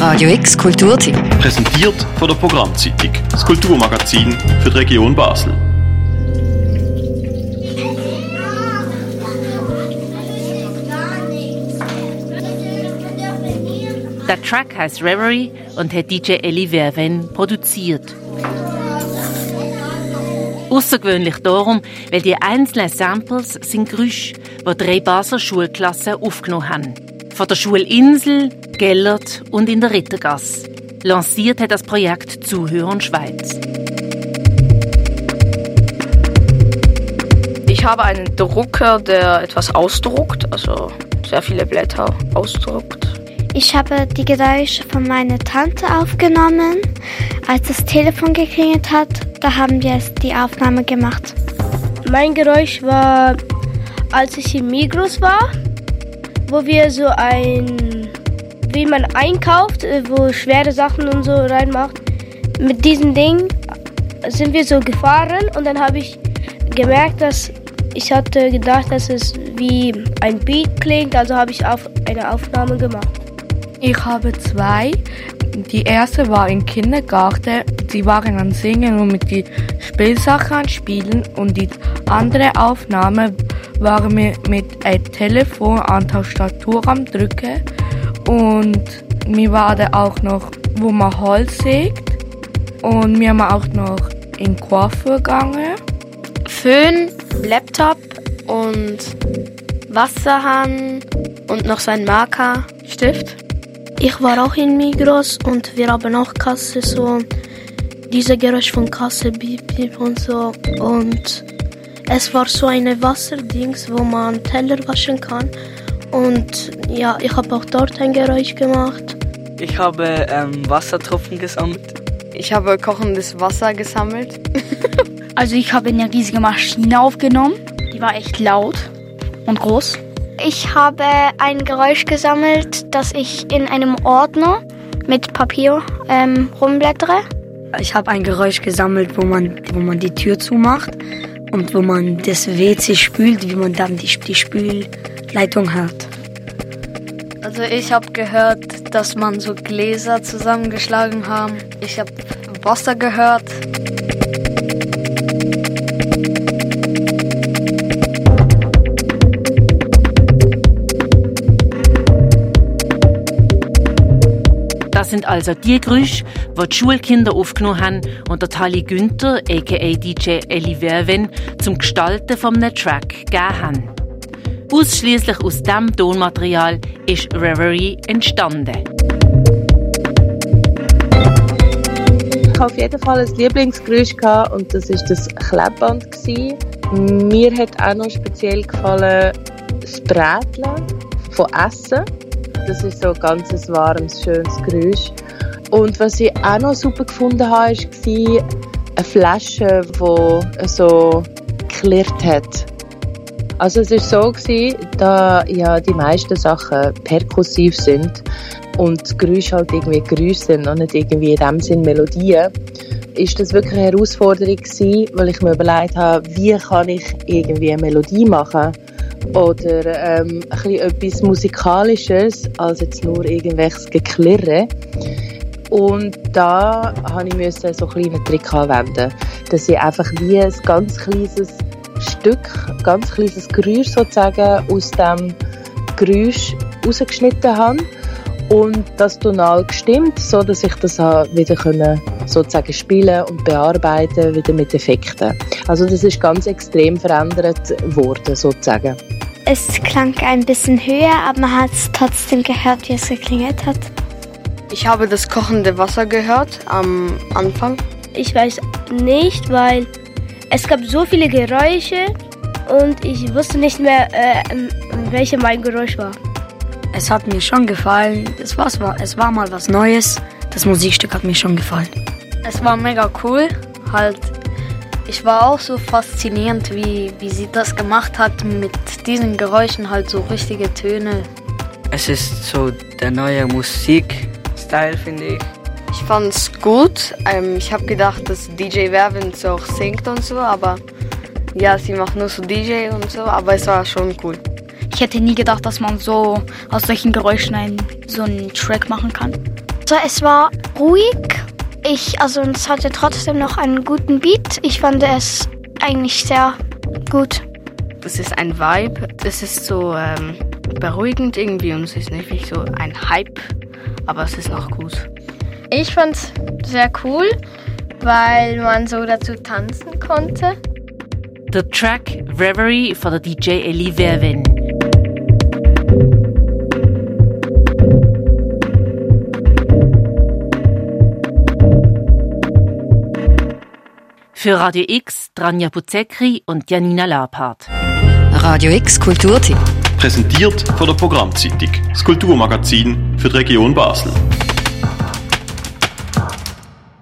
Radio X Kulturtipp. Präsentiert von der Programmzeitung, das Kulturmagazin für die Region Basel. Der Track heißt Reverie und hat DJ Ellie Verven produziert. Außergewöhnlich darum, weil die einzelnen Samples sind Geräusche, die drei Basler Schulklassen aufgenommen haben. Von der Schule Insel, Gellert und in der Rittergasse. Lanciert hat das Projekt Zuhören Schweiz. Ich habe einen Drucker, der etwas ausdruckt, also sehr viele Blätter ausdruckt. Ich habe die Geräusche von meiner Tante aufgenommen. Als das Telefon geklingelt hat, da haben wir die Aufnahme gemacht. Mein Geräusch war, als ich in Migros war, wo wir so ein, wie man einkauft, äh, wo schwere Sachen und so reinmacht. Mit diesem Ding sind wir so gefahren und dann habe ich gemerkt, dass ich hatte gedacht, dass es wie ein Beat klingt, also habe ich auf eine Aufnahme gemacht. Ich habe zwei. Die erste war im Kindergarten. Sie waren am Singen und mit den Spielsachen Spielen. Und die andere Aufnahme war mir mit einem Telefon an der Tastatur am Drücken. Und mir war da auch noch, wo man Holz sägt. Und wir haben auch noch in Coiffeur gegangen. Föhn, Laptop und Wasserhahn und noch so ein Marker, Stift. Ich war auch in Migros und wir haben auch Kasse so diese Geräusch von Kasse beep, beep und so und es war so eine Wasserdings, wo man Teller waschen kann und ja, ich habe auch dort ein Geräusch gemacht. Ich habe ähm, Wassertropfen gesammelt. Ich habe kochendes Wasser gesammelt. also ich habe eine riesige Maschine aufgenommen, die war echt laut und groß. Ich habe ein Geräusch gesammelt, das ich in einem Ordner mit Papier ähm, rumblättere. Ich habe ein Geräusch gesammelt, wo man, wo man die Tür zumacht und wo man das WC spült, wie man dann die, die Spülleitung hört. Also ich habe gehört, dass man so Gläser zusammengeschlagen haben. Ich habe Wasser gehört. Das sind also die Geräusche, die die Schulkinder aufgenommen haben und der Tali Günther, aka DJ Ellie Verwen, zum Gestalten von einem Track gegeben haben. Ausschließlich aus diesem Tonmaterial ist Reverie entstanden. Ich hatte auf jeden Fall ein Lieblingsgeräusch und das war das Klebband. Mir hat auch noch speziell gefallen das Brätlen von Essen. Das ist so ein ganz warmes, schönes Geräusch. Und was ich auch noch super gefunden habe, war eine Flasche, die so geklirrt hat. Also es war so, gewesen, da ja die meisten Sachen perkussiv sind und Geräusche halt irgendwie Geräusche sind und nicht irgendwie in dem Sinn Melodien, ist das wirklich eine Herausforderung gewesen, weil ich mir überlegt habe, wie kann ich irgendwie eine Melodie machen oder ähm, ein bisschen etwas Musikalisches als jetzt nur irgendwelches Geklirre. Und da musste ich so einen kleinen Trick anwenden, dass ich einfach wie ein ganz kleines Stück, ganz kleines Geräusch sozusagen aus dem Geräusch rausgeschnitten habe und das tonal gestimmt, so dass ich das wieder können, sozusagen spielen und bearbeiten wieder mit Effekten. Also das ist ganz extrem verändert worden sozusagen. Es klang ein bisschen höher, aber man hat es trotzdem gehört, wie es geklingelt hat. Ich habe das kochende Wasser gehört am Anfang. Ich weiß nicht, weil es gab so viele Geräusche und ich wusste nicht mehr, äh, welche mein Geräusch war. Es hat mir schon gefallen. Es war, es war mal was Neues. Das Musikstück hat mir schon gefallen. Es war mega cool. Halt, ich war auch so faszinierend, wie, wie sie das gemacht hat mit diesen Geräuschen, halt so richtige Töne. Es ist so der neue Musikstil, finde ich. Ich fand's gut. Ähm, ich habe gedacht, dass DJ Vervin so auch singt und so, aber ja, sie macht nur so DJ und so, aber es war schon cool. Ich hätte nie gedacht, dass man so aus solchen Geräuschen einen, so einen Track machen kann. Also es war ruhig. Ich, also es hatte trotzdem noch einen guten Beat. Ich fand es eigentlich sehr gut. Das ist ein Vibe. Es ist so ähm, beruhigend irgendwie und es ist nicht wie so ein Hype, aber es ist noch gut. Ich fand es sehr cool, weil man so dazu tanzen konnte. Der Track Reverie von der DJ Ellie Verwin. Für Radio X, Dranja Buzekri und Janina Lapart. Radio X Kulturtipp. Präsentiert von der Programmzeitung, das Kulturmagazin für die Region Basel.